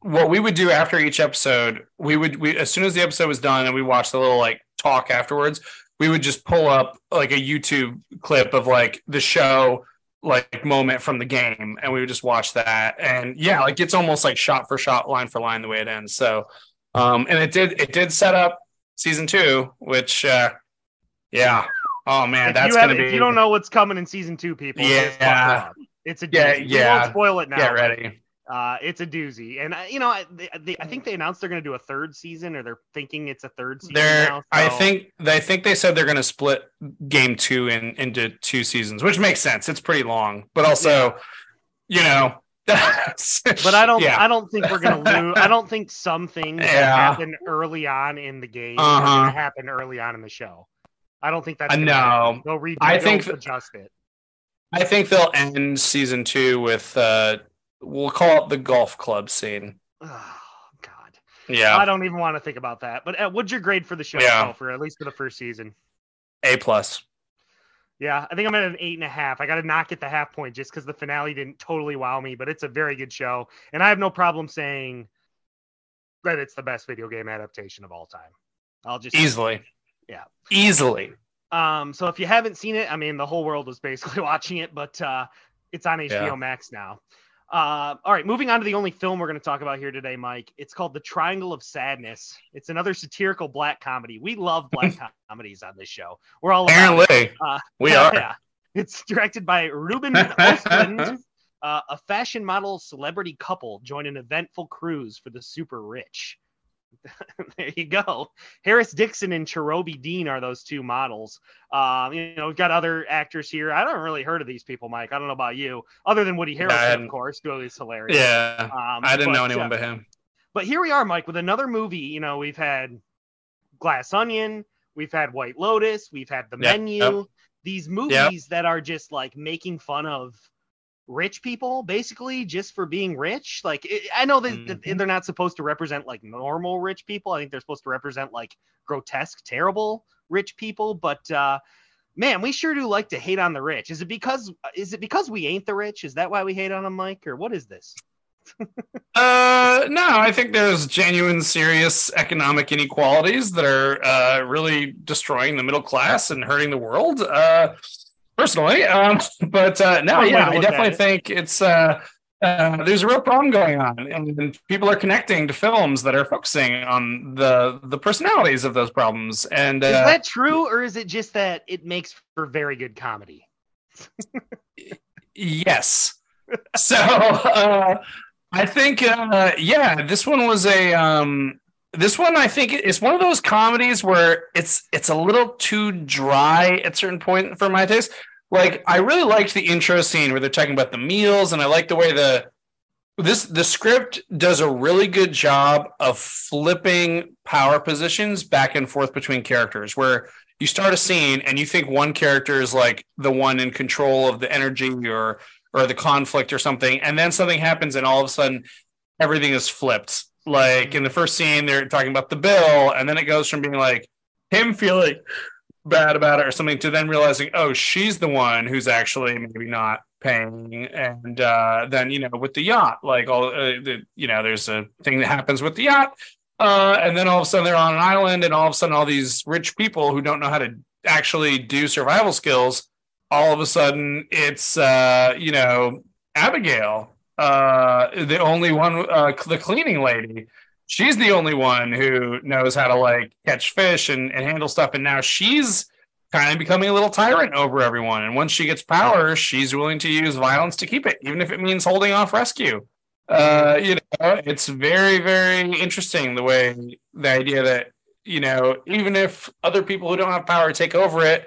what we would do after each episode, we would we as soon as the episode was done and we watched the little like talk afterwards, we would just pull up like a YouTube clip of like the show like moment from the game and we would just watch that and yeah like it's almost like shot for shot line for line the way it ends so um and it did it did set up season two which uh yeah oh man if that's have- gonna be you don't know what's coming in season two, people, Yeah. it's a Yeah, yeah. won't spoil it now. get ready Uh, it's a doozy, and uh, you know, I, they, they, I think they announced they're going to do a third season, or they're thinking it's a third season. they're now, i think they think they said they're gonna split game two in into two seasons which makes sense it's pretty long but also you know But I don't. yeah I don't think we're gonna lose. I don't think some things that happen early on in the game are Uh-huh. gonna happen early on in the show. I don't think that's. Uh, no. redo. I think- adjust it. I think they'll end season two with uh we'll call it the golf club scene. Oh God. Yeah. I don't even want to think about that. But uh, what's your grade for the show? Yeah. though, for at least for the first season. A plus. Yeah, I think I'm at an eight and a half. I got to knock at the half point just because the finale didn't totally wow me, but it's a very good show, and I have no problem saying that it's the best video game adaptation of all time. I'll just Easily. Yeah. Easily. Um, so if you haven't seen it, I mean, the whole world was basically watching it, but uh, it's on HBO Yeah. Max now. Uh, all right, moving on to the only film we're going to talk about here today, Mike. It's called The Triangle of Sadness. It's another satirical black comedy. We love black comedies on this show. We're all. Apparently. Uh, We are. Yeah. It's directed by Ruben Ostlund. uh, a fashion model celebrity couple join an eventful cruise for the super rich. there you go. Harris Dickinson and Charlbi Dean are those two models. Um, you know, we've got other actors here. I don't really heard of these people, Mike. I don't know about you, other than Woody Harrelson, of course, who is hilarious. Yeah. Um, I didn't know anyone uh, but him. but here we are, Mike, with another movie. You know, we've had Glass Onion, we've had White Lotus, we've had The Yep, Menu. yep. These movies that are just like making fun of rich people, basically, just for being rich. Like, it, I know that, Mhm. they're not supposed to represent like normal rich people. I think they're supposed to represent like grotesque, terrible rich people. But uh, man, we sure do like to hate on the rich. Is it because is it because we ain't the rich? Is that why we hate on them, Mike, or what is this? Uh, no, I think there's genuine, serious economic inequalities that are uh, really destroying the middle class and hurting the world. Uh, personally, um, but uh, no, yeah, I definitely think it's uh, uh, there's a real problem going on, and people are connecting to films that are focusing on the the personalities of those problems. And Is uh, that true, or is it just that it makes for very good comedy? Yes. So uh, I think uh, yeah, this one was a um, this one I think is one of those comedies where it's it's a little too dry at certain point for my taste. Like I really liked the intro scene where they're talking about the meals, and I like the way the this the script does a really good job of flipping power positions back and forth between characters where you start a scene and you think one character is like the one in control of the energy or or the conflict or something and then something happens and all of a sudden everything is flipped. Like in the first scene they're talking about the bill and then it goes from being like him feeling bad about it or something to then realizing oh she's the one who's actually maybe not paying. And uh then you know with the yacht like all uh, the, you know there's a thing that happens with the yacht uh and then all of a sudden they're on an island and all of a sudden all these rich people who don't know how to actually do survival skills all of a sudden it's uh you know abigail uh the only one uh the cleaning lady she's the only one who knows how to like catch fish and, and handle stuff and now she's kind of becoming a little tyrant over everyone and once she gets power she's willing to use violence to keep it even if it means holding off rescue. Uh you know it's very very interesting the way the idea that you know even if other people who don't have power take over it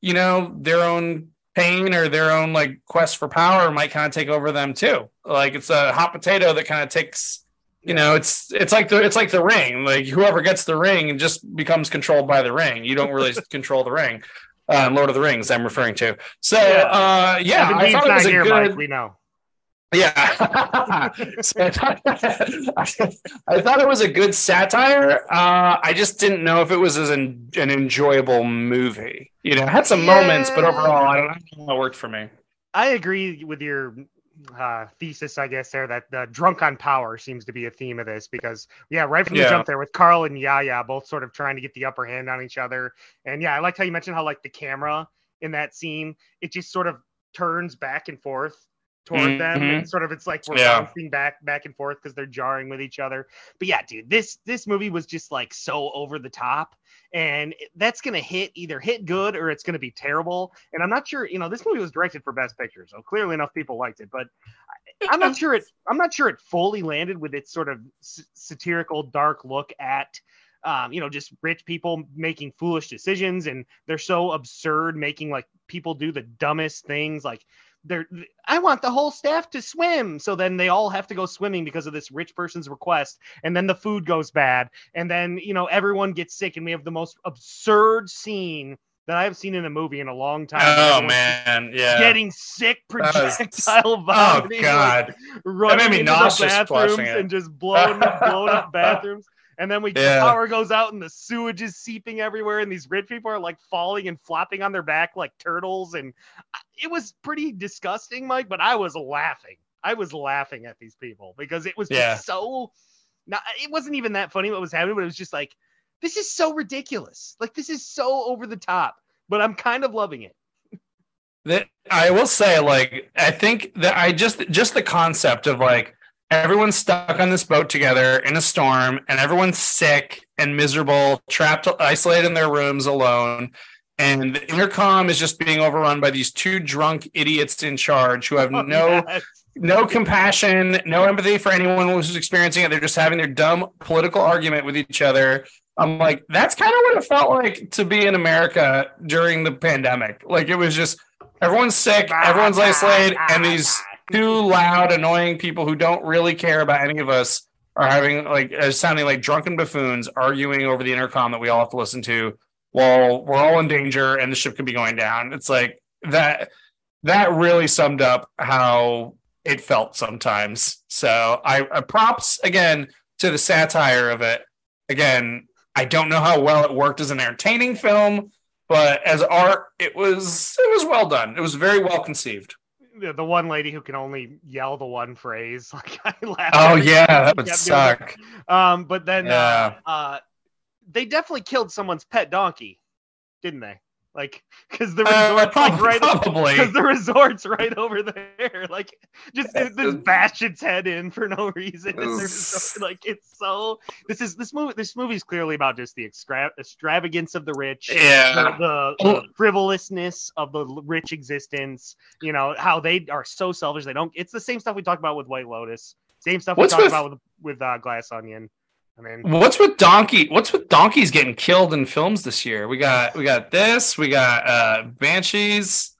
you know their own pain or their own like quest for power might kind of take over them too. Like it's a hot potato that kind of takes you know it's it's like the it's like the ring like whoever gets the ring just becomes controlled by the ring you don't really control the ring um, lord of the rings i'm referring to so Yeah. uh yeah i thought it was a here, good Mike. We know. yeah. so I, thought, I thought it was a good satire. Uh, I just didn't know if it was as an, an enjoyable movie. You know, it had some moments, but overall, I don't know how it worked for me. I agree with your uh, thesis, I guess, there that the drunk on power seems to be a theme of this because, yeah, right from the Yeah. jump there with Carl and Yaya both sort of trying to get the upper hand on each other. And yeah, I liked how you mentioned how, like, the camera in that scene, it just sort of turns back and forth toward them Mhm. and sort of it's like we're Yeah. bouncing back back and forth because they're jarring with each other but yeah dude this this movie was just like so over the top and that's gonna hit either hit good or it's gonna be terrible and i'm not sure you know this movie was directed for best picture so clearly enough people liked it but i'm not sure it i'm not sure it fully landed with its sort of s- satirical dark look at um, you know, just rich people making foolish decisions, and they're so absurd, making like people do the dumbest things. Like, they're, I want the whole staff to swim, so then they all have to go swimming because of this rich person's request, and then the food goes bad, and then you know everyone gets sick, and we have the most absurd scene that I've seen in a movie in a long time. Oh man, yeah. Getting sick That was- projectile oh vomiting, like, god. running made me nauseous bathrooms and just blowing blowing up bathrooms. And then we the Yeah. power goes out and the sewage is seeping everywhere, and these rich people are like falling and flopping on their back like turtles. And it was pretty disgusting, Mike. But I was laughing. I was laughing at these people because it was just Yeah. so. Not, it wasn't even that funny what was happening, but it was just like, this is so ridiculous. Like this is so over the top. But I'm kind of loving it. that I will say, like, I think that I just just the concept of like everyone's stuck on this boat together in a storm, and everyone's sick and miserable, trapped, isolated in their rooms alone. And the intercom is just being overrun by these two drunk idiots in charge who have oh, no Yes. no compassion, no empathy for anyone who's experiencing it. They're just having their dumb political argument with each other. I'm like, that's kind of what it felt like to be in America during the pandemic. Like it was just everyone's sick, ah, everyone's isolated, and these two loud, annoying people who don't really care about any of us are having like uh, sounding like drunken buffoons arguing over the intercom that we all have to listen to while we're all in danger and the ship could be going down. It's like that that really summed up how it felt sometimes. So I, I props again to the satire of it. Again, I don't know how well it worked as an entertaining film, but as art, it was it was well done. It was very well conceived. The, one lady who can only yell the one phrase. Like I laughed. Oh yeah, that would suck. Um, but then Yeah. uh, uh, they definitely killed someone's pet donkey, didn't they? Like, because the Uh, resort's like right, probably. because the resort's right over there. Like, just Yeah. just bash its head in for no reason. And there's It's- so- like, it's so. This is this movie. This movie's clearly about just the extra, extravagance of the rich. Yeah. The, the, the frivolousness of the rich existence. You know how they are so selfish. They don't. It's the same stuff we talked about with White Lotus. Same stuff What's we talked with- about with with uh, Glass Onion. I mean, What's with donkey? What's with donkeys getting killed in films this year? We got we got this. We got uh Banshees.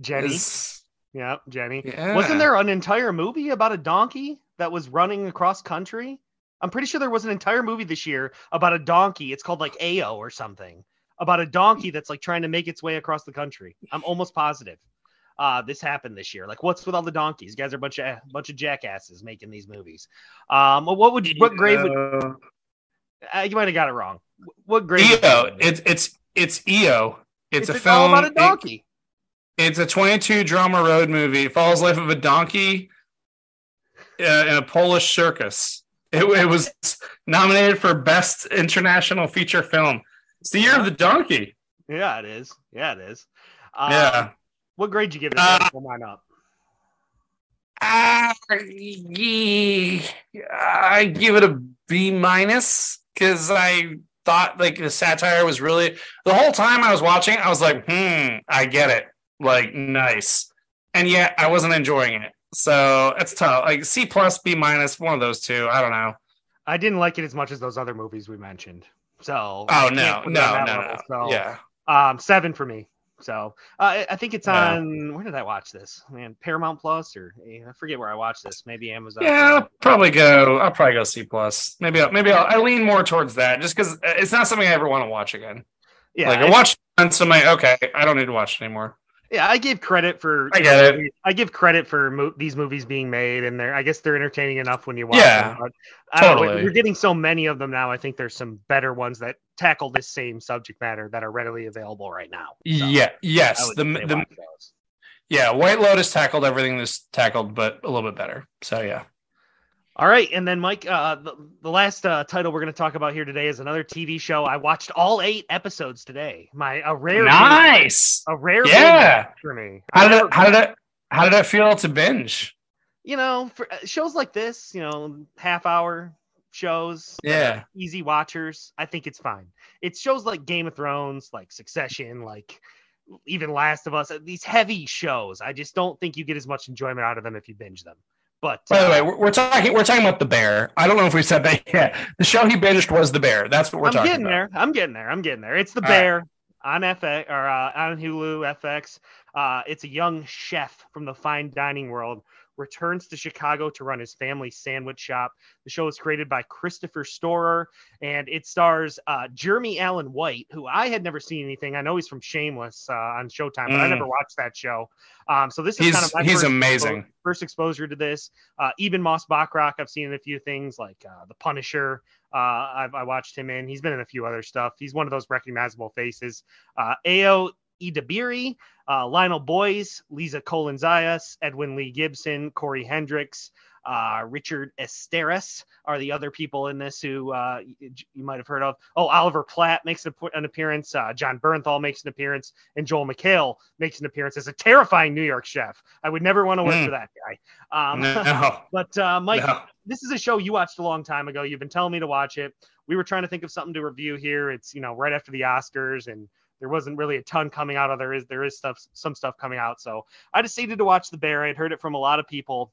Jenny. Is- Yeah, Jenny. yeah. Wasn't there an entire movie about a donkey that was running across country? I'm pretty sure there was an entire movie this year about a donkey. It's called like EO or something. About a donkey that's like trying to make its way across the country. I'm almost positive. Uh, this happened this year. Like, what's with all the donkeys? You guys are a bunch of bunch of jackasses making these movies. Um, what would you, what grade would Uh, uh, you might have got it wrong? What grade? would EO. It's it's it's EO. It's, It's a film. about a it- donkey. it's a 22 drama road movie. It follows the life of a donkey uh, in a Polish circus. It, it was nominated for best international feature film. It's the year of the donkey. Yeah, it is. Yeah, it is. Um, Yeah. What grade you give it? Uh, pull mine up. I give it a B minus because I thought like the satire was really the whole time I was watching. I was like, hmm, I get it. Like, nice, and yet I wasn't enjoying it. So it's tough. Like C plus, B minus, one of those two. I don't know. I didn't like it as much as those other movies we mentioned. So Oh no, can't put it no, no, that no. So, Yeah, um, seven for me. So uh, I- think it's Yeah. on. Where did I watch this? Man, Paramount Plus or eh, I forget where I watched this. Maybe Amazon. yeah. I'll probably go. I'll probably go C plus. Maybe. I'll, maybe I'll, I lean more towards that, just because it's not something I ever want to watch again. yeah. like I watched once, I'm like, okay, I don't need to watch it anymore. Yeah, I give credit for. I get it. I give credit for mo- these movies being made, and they're. I guess they're entertaining enough when you watch Yeah, them. But don't know, totally. we're getting so many of them now. I think there's some better ones that tackle this same subject matter that are readily available right now. So yeah. Yes. The the yeah, White Lotus tackled everything this tackled, but a little bit better. So yeah. All right, and then Mike, uh, the, the last uh, title we're going to talk about here today is another TV show. I watched all eight episodes today. My a rare, nice, a rare, yeah, for me. How did it, how did it how did it feel to binge? You know, for uh, shows like this, you know, half hour shows, yeah, easy watchers. I think it's fine. It's shows like Game of Thrones, like Succession, like even Last of Us. These heavy shows, I just don't think you get as much enjoyment out of them if you binge them. But by the uh, way, we're, we're, talking we're talking about the bear. I don't know if we said that yet. The show he binged was the bear. That's what we're I'm talking getting about. there. I'm getting there. I'm getting there. It's the All bear right. on FX or uh, on Hulu FX. Uh, it's a young chef from the fine dining world returns to Chicago to run his family sandwich shop. The show was created by Christopher Storer and it stars uh, Jeremy Allen White, who I had never seen anything. I know he's from Shameless uh, on Showtime, but mm. I never watched that show. Um, so this is he's, kind of my he's first amazing. Exposure, first exposure to this. Uh, Ebon Moss-Bachrach, I've seen in a few things like uh, The Punisher. Uh, I've, I watched him in. He's been in a few other stuff. He's one of those recognizable faces. Uh, Ayo Edebiri, uh, Lionel Boyce, Liza Colón Zayas, Edwin Lee Gibson, Corey Hendrix, uh, Richard Esteras are the other people in this who uh, you, you, might have heard of. Oh, Oliver Platt makes an appearance. Uh, Jon Bernthal makes an appearance, and Joel McHale makes an appearance as a terrifying New York chef. I would never want to work mm. for that guy. Um, no. but uh, Mike, no. this is a show you watched a long time ago. You've been telling me to watch it. We were trying to think of something to review here. It's you know right after the Oscars and there wasn't really a ton coming out of there is there is stuff some stuff coming out. So i decided to watch the bear. I'd heard it from a lot of people.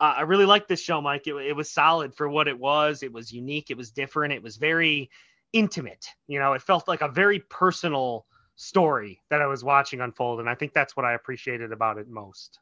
Uh, i really liked this show mike. It, it was solid for what it was. It was unique. It was different. It was very intimate you know? It felt like a very personal story that i was watching unfold and i think that's what i appreciated about it most.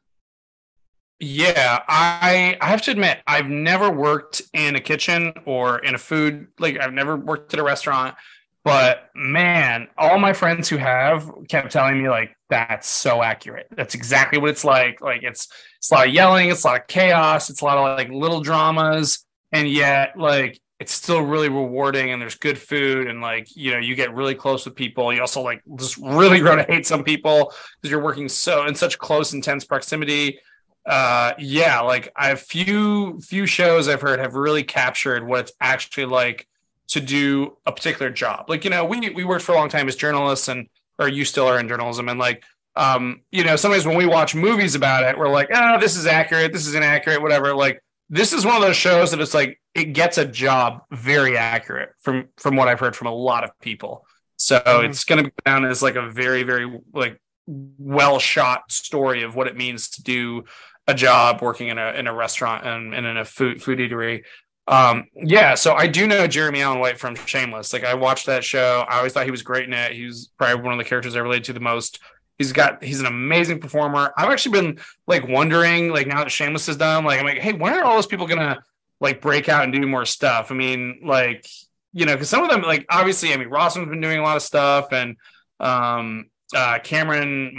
Yeah, I I have to admit I've never worked in a kitchen or in a food like I've never worked at a restaurant. But man, all my friends who have kept telling me like that's so accurate. That's exactly what it's like. Like it's it's a lot of yelling, it's a lot of chaos, it's a lot of like little dramas, and yet like it's still really rewarding and there's good food and like you know you get really close with people you also like just really grow to hate some people because you're working so in such close intense proximity uh yeah like i have few few shows i've heard have really captured what it's actually like to do a particular job. Like, you know, we we worked for a long time as journalists and or you still are in journalism and like um, you know, sometimes when we watch movies about it, we're like, oh, this is accurate, this is inaccurate, whatever. Like this is one of those shows that it's like it gets a job very accurate from from what I've heard from a lot of people. So mm-hmm. it's gonna be down as like a very, very like well shot story of what it means to do a job working in a in a restaurant and, and in a food food eatery. Um, yeah, so I do know Jeremy Allen White from Shameless. Like I watched that show. I always thought he was great in it. He was probably one of the characters I related to the most. He's got he's an amazing performer. I've actually been like wondering, like now that Shameless is done, like I'm like, hey, when are all those people gonna like break out and do more stuff? I mean, like, you know, because some of them, like obviously, I mean, Rossum's been doing a lot of stuff and um uh Cameron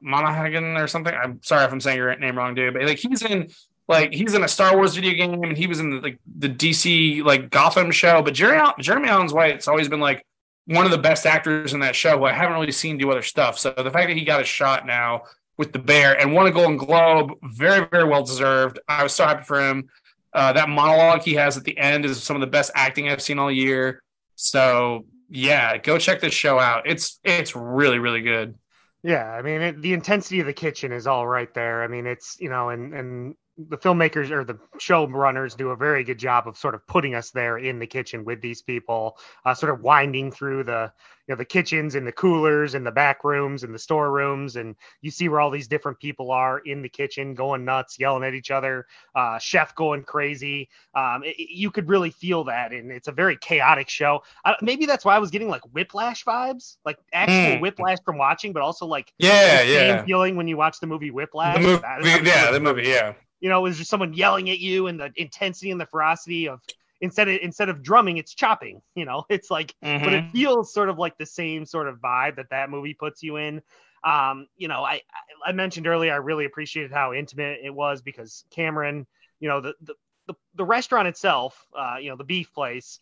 Monaghan or something. I'm sorry if I'm saying your name wrong, dude, but like he's in like he's in a Star Wars video game and he was in the, like the DC like Gotham show. But Jeremy Jeremy Allen's White, it's always been like one of the best actors in that show who I haven't really seen do other stuff. So the fact that he got a shot now with the Bear and won a Golden Globe, very very well deserved. I was so happy for him. Uh, that monologue he has at the end is some of the best acting I've seen all year. So yeah, go check this show out. It's it's really really good. Yeah, I mean it, the intensity of the kitchen is all right there. I mean it's you know and and the filmmakers or the showrunners do a very good job of sort of putting us there in the kitchen with these people, uh, sort of winding through the you know the kitchens and the coolers and the back rooms and the storerooms, and you see where all these different people are in the kitchen going nuts, yelling at each other, uh, chef going crazy. Um, it, you could really feel that, and it's a very chaotic show. Uh, maybe that's why I was getting like whiplash vibes, like actual mm. whiplash from watching, but also like yeah, yeah, feeling when you watch the movie Whiplash. The movie, yeah, the movie, yeah you know, it was just someone yelling at you and the intensity and the ferocity of instead of instead of drumming, it's chopping. You know, it's like, mm-hmm. but it mm-hmm. feels sort of like the same sort of vibe that that movie puts you in. Um, you know, I I mentioned earlier I really appreciated how intimate it was because Cameron, you know, the the the, the restaurant itself, uh, you know, the beef place,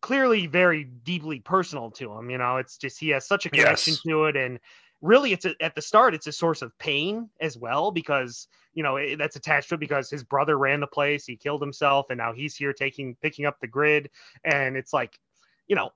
clearly very deeply personal to him. You know, it's just he has such a connection yes. to it, and really it's a, at the start it's a source of pain as well because you know it, that's attached to it because his brother ran the place he killed himself and now he's here taking picking up the grid. And it's like you know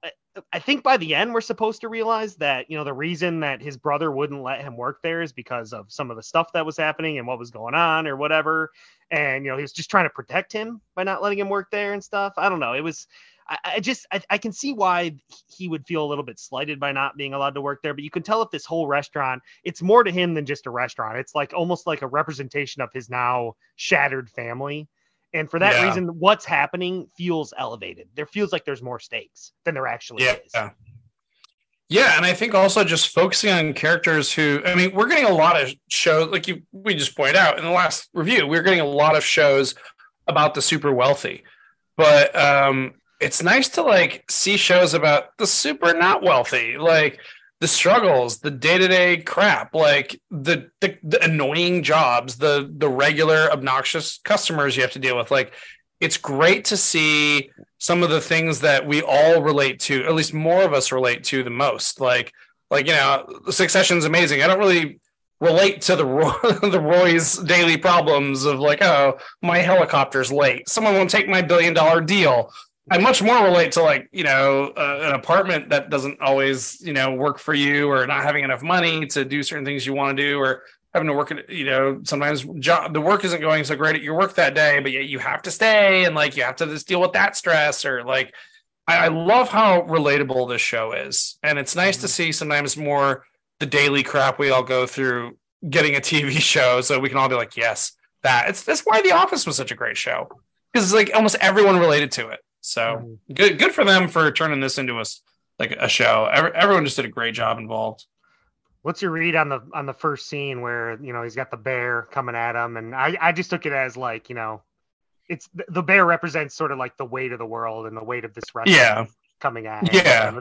I think by the end we're supposed to realize that you know the reason that his brother wouldn't let him work there is because of some of the stuff that was happening and what was going on or whatever. And you know he was just trying to protect him by not letting him work there and stuff. I don't know. It was I, I just I, I, can see why he would feel a little bit slighted by not being allowed to work there. But you can tell if this whole restaurant, it's more to him than just a restaurant. It's like almost like a representation of his now shattered family. And for that yeah. reason, what's happening feels elevated. There feels like there's more stakes than there actually yeah. is. Yeah, and I think also just focusing on characters who I mean, we're getting a lot of shows like you we just pointed out in the last review, we're getting a lot of shows about the super wealthy. But um it's nice to like see shows about the super not wealthy, like the struggles, the day-to-day crap, like the, the, the annoying jobs, the the regular obnoxious customers you have to deal with. Like it's great to see some of the things that we all relate to, at least more of us relate to the most. Like like you know, Succession's amazing. I don't really relate to the the Roy's daily problems of like, oh, my helicopter's late. Someone won't take my billion dollar deal. I much more relate to like you know uh, an apartment that doesn't always you know work for you, or not having enough money to do certain things you want to do, or having to work at you know sometimes job the work isn't going so great at your work that day, but yet you have to stay and like you have to just deal with that stress or like I, I love how relatable this show is, and it's nice mm-hmm. to see sometimes more the daily crap we all go through getting a TV show, so we can all be like, yes, that it's that's why The Office was such a great show because it's like almost everyone related to it. So good, good for them for turning this into a like a show. Every, everyone just did a great job involved. What's your read on the on the first scene where you know he's got the bear coming at him, and I I just took it as like you know, it's the bear represents sort of like the weight of the world and the weight of this restaurant yeah. coming at yeah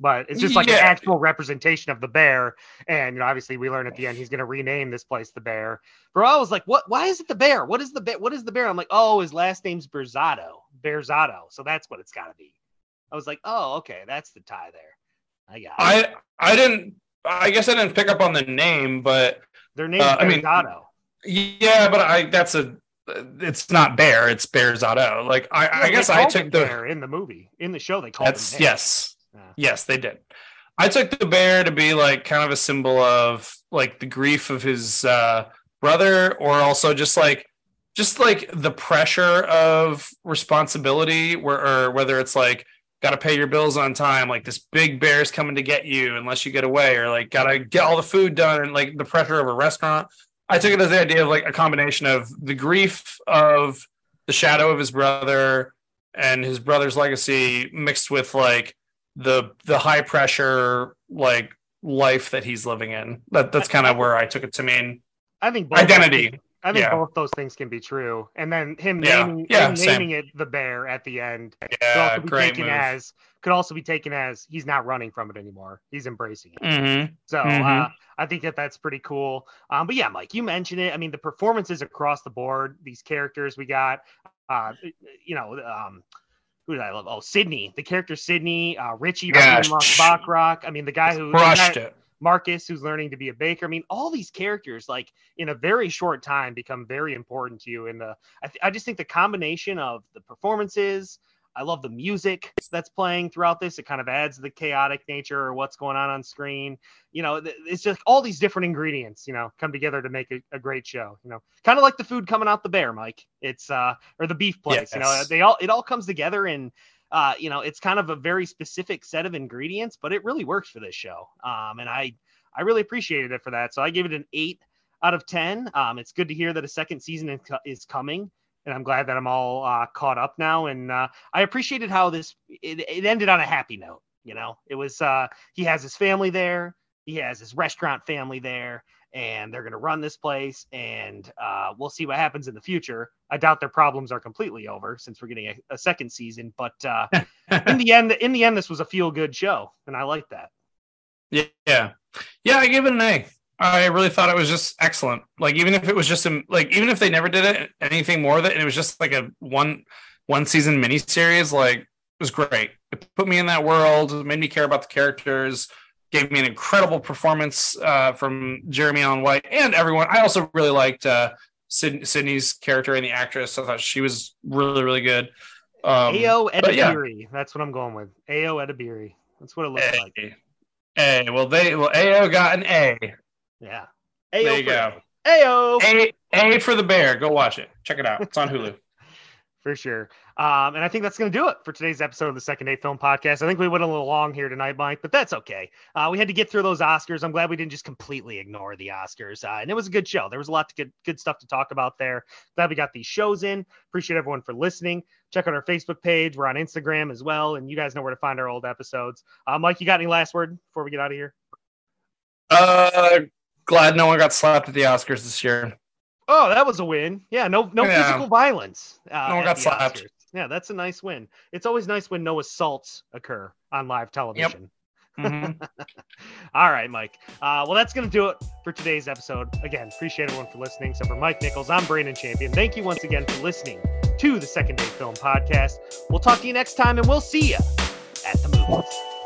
but it's just like yeah. an actual representation of the bear. And you know, obviously, we learn at the end he's going to rename this place the Bear. Bro, I was like, what? Why is it the Bear? What is the bear? What is the Bear? I'm like, oh, his last name's Berzatto, Berzatto. So that's what it's got to be. I was like, oh, okay, that's the tie there. I got. It. I I didn't. I guess I didn't pick up on the name, but their name uh, I mean, yeah, but I that's a it's not bear it's berzatto like i, yeah, I guess i took the bear in the movie in the show they called it that's yes Yes, they did. I took the bear to be like kind of a symbol of like the grief of his uh, brother, or also just like just like the pressure of responsibility, where or whether it's like got to pay your bills on time, like this big bear's coming to get you unless you get away, or like got to get all the food done, and like the pressure of a restaurant. I took it as the idea of like a combination of the grief of the shadow of his brother and his brother's legacy mixed with like the the high pressure like life that he's living in. That that's kind of where I took it to mean. I think identity. I think yeah. both those things can be true. And then him yeah. naming, yeah, him naming it the bear at the end yeah, could also be taken move. as could also be taken as he's not running from it anymore. He's embracing it. Mm-hmm. So mm-hmm. Uh, I think that that's pretty cool. Um, but yeah, Mike, you mentioned it. I mean, the performances across the board, these characters we got, uh, you know, um, who did I love? Oh, Sydney, the character Sydney, uh, Richie yeah, from Bachrach. I mean, the guy who crushed guy, it. Marcus, who's learning to be a baker. I mean, all these characters, like in a very short time, become very important to you. In the, I, th- I just think the combination of the performances, I love the music that's playing throughout this. It kind of adds the chaotic nature or what's going on on screen. You know, it's just all these different ingredients, you know, come together to make a, a great show. You know, kind of like the food coming out the bear, Mike. It's uh or the beef place. Yes. You know, they all it all comes together and uh, you know, it's kind of a very specific set of ingredients, but it really works for this show. Um, and I I really appreciated it for that. So I gave it an eight out of ten. Um, it's good to hear that a second season is coming and I'm glad that I'm all uh, caught up now. And uh, I appreciated how this it, it, ended on a happy note. You know, it was uh, he has his family there, he has his restaurant family there, and they're going to run this place. And uh, we'll see what happens in the future. I doubt their problems are completely over since we're getting a, a second season. But uh, in the end, in the end, this was a feel good show, and I like that. Yeah, yeah, I give it an A. I really thought it was just excellent. Like even if it was just a, like even if they never did it anything more of it, and it was just like a one one season miniseries, like it was great. It put me in that world, made me care about the characters. Gave me an incredible performance uh, from Jeremy Allen White and everyone. I also really liked uh, Sydney's character and the actress. I thought she was really, really good. Um, Ao but yeah. That's what I'm going with. Ayo Edebiri. That's what it looks A. like. A. Well, they well AO got an A. Yeah. There Ao you go. Ao A A for the bear. Go watch it. Check it out. It's on Hulu. For sure. Um, and I think that's going to do it for today's episode of the Second Day Film Podcast. I think we went a little long here tonight, Mike, but that's okay. Uh, we had to get through those Oscars. I'm glad we didn't just completely ignore the Oscars. Uh, and it was a good show. There was a lot of good, good stuff to talk about there. Glad we got these shows in. Appreciate everyone for listening. Check out our Facebook page. We're on Instagram as well. And you guys know where to find our old episodes. Uh, Mike, you got any last word before we get out of here? Uh, glad no one got slapped at the Oscars this year. Oh, that was a win. Yeah, no, no Yeah. physical violence. Uh, No one got slapped. Oscars. Yeah, that's a nice win. It's always nice when no assaults occur on live television. Mhm. All right, Mike. Uh, well, that's going to do it for today's episode. Again, appreciate everyone for listening. So, for Mike Nichols, I'm Brandon Champion. Thank you once again for listening to the Second Day Film Podcast. We'll talk to you next time, and we'll see you at the movies.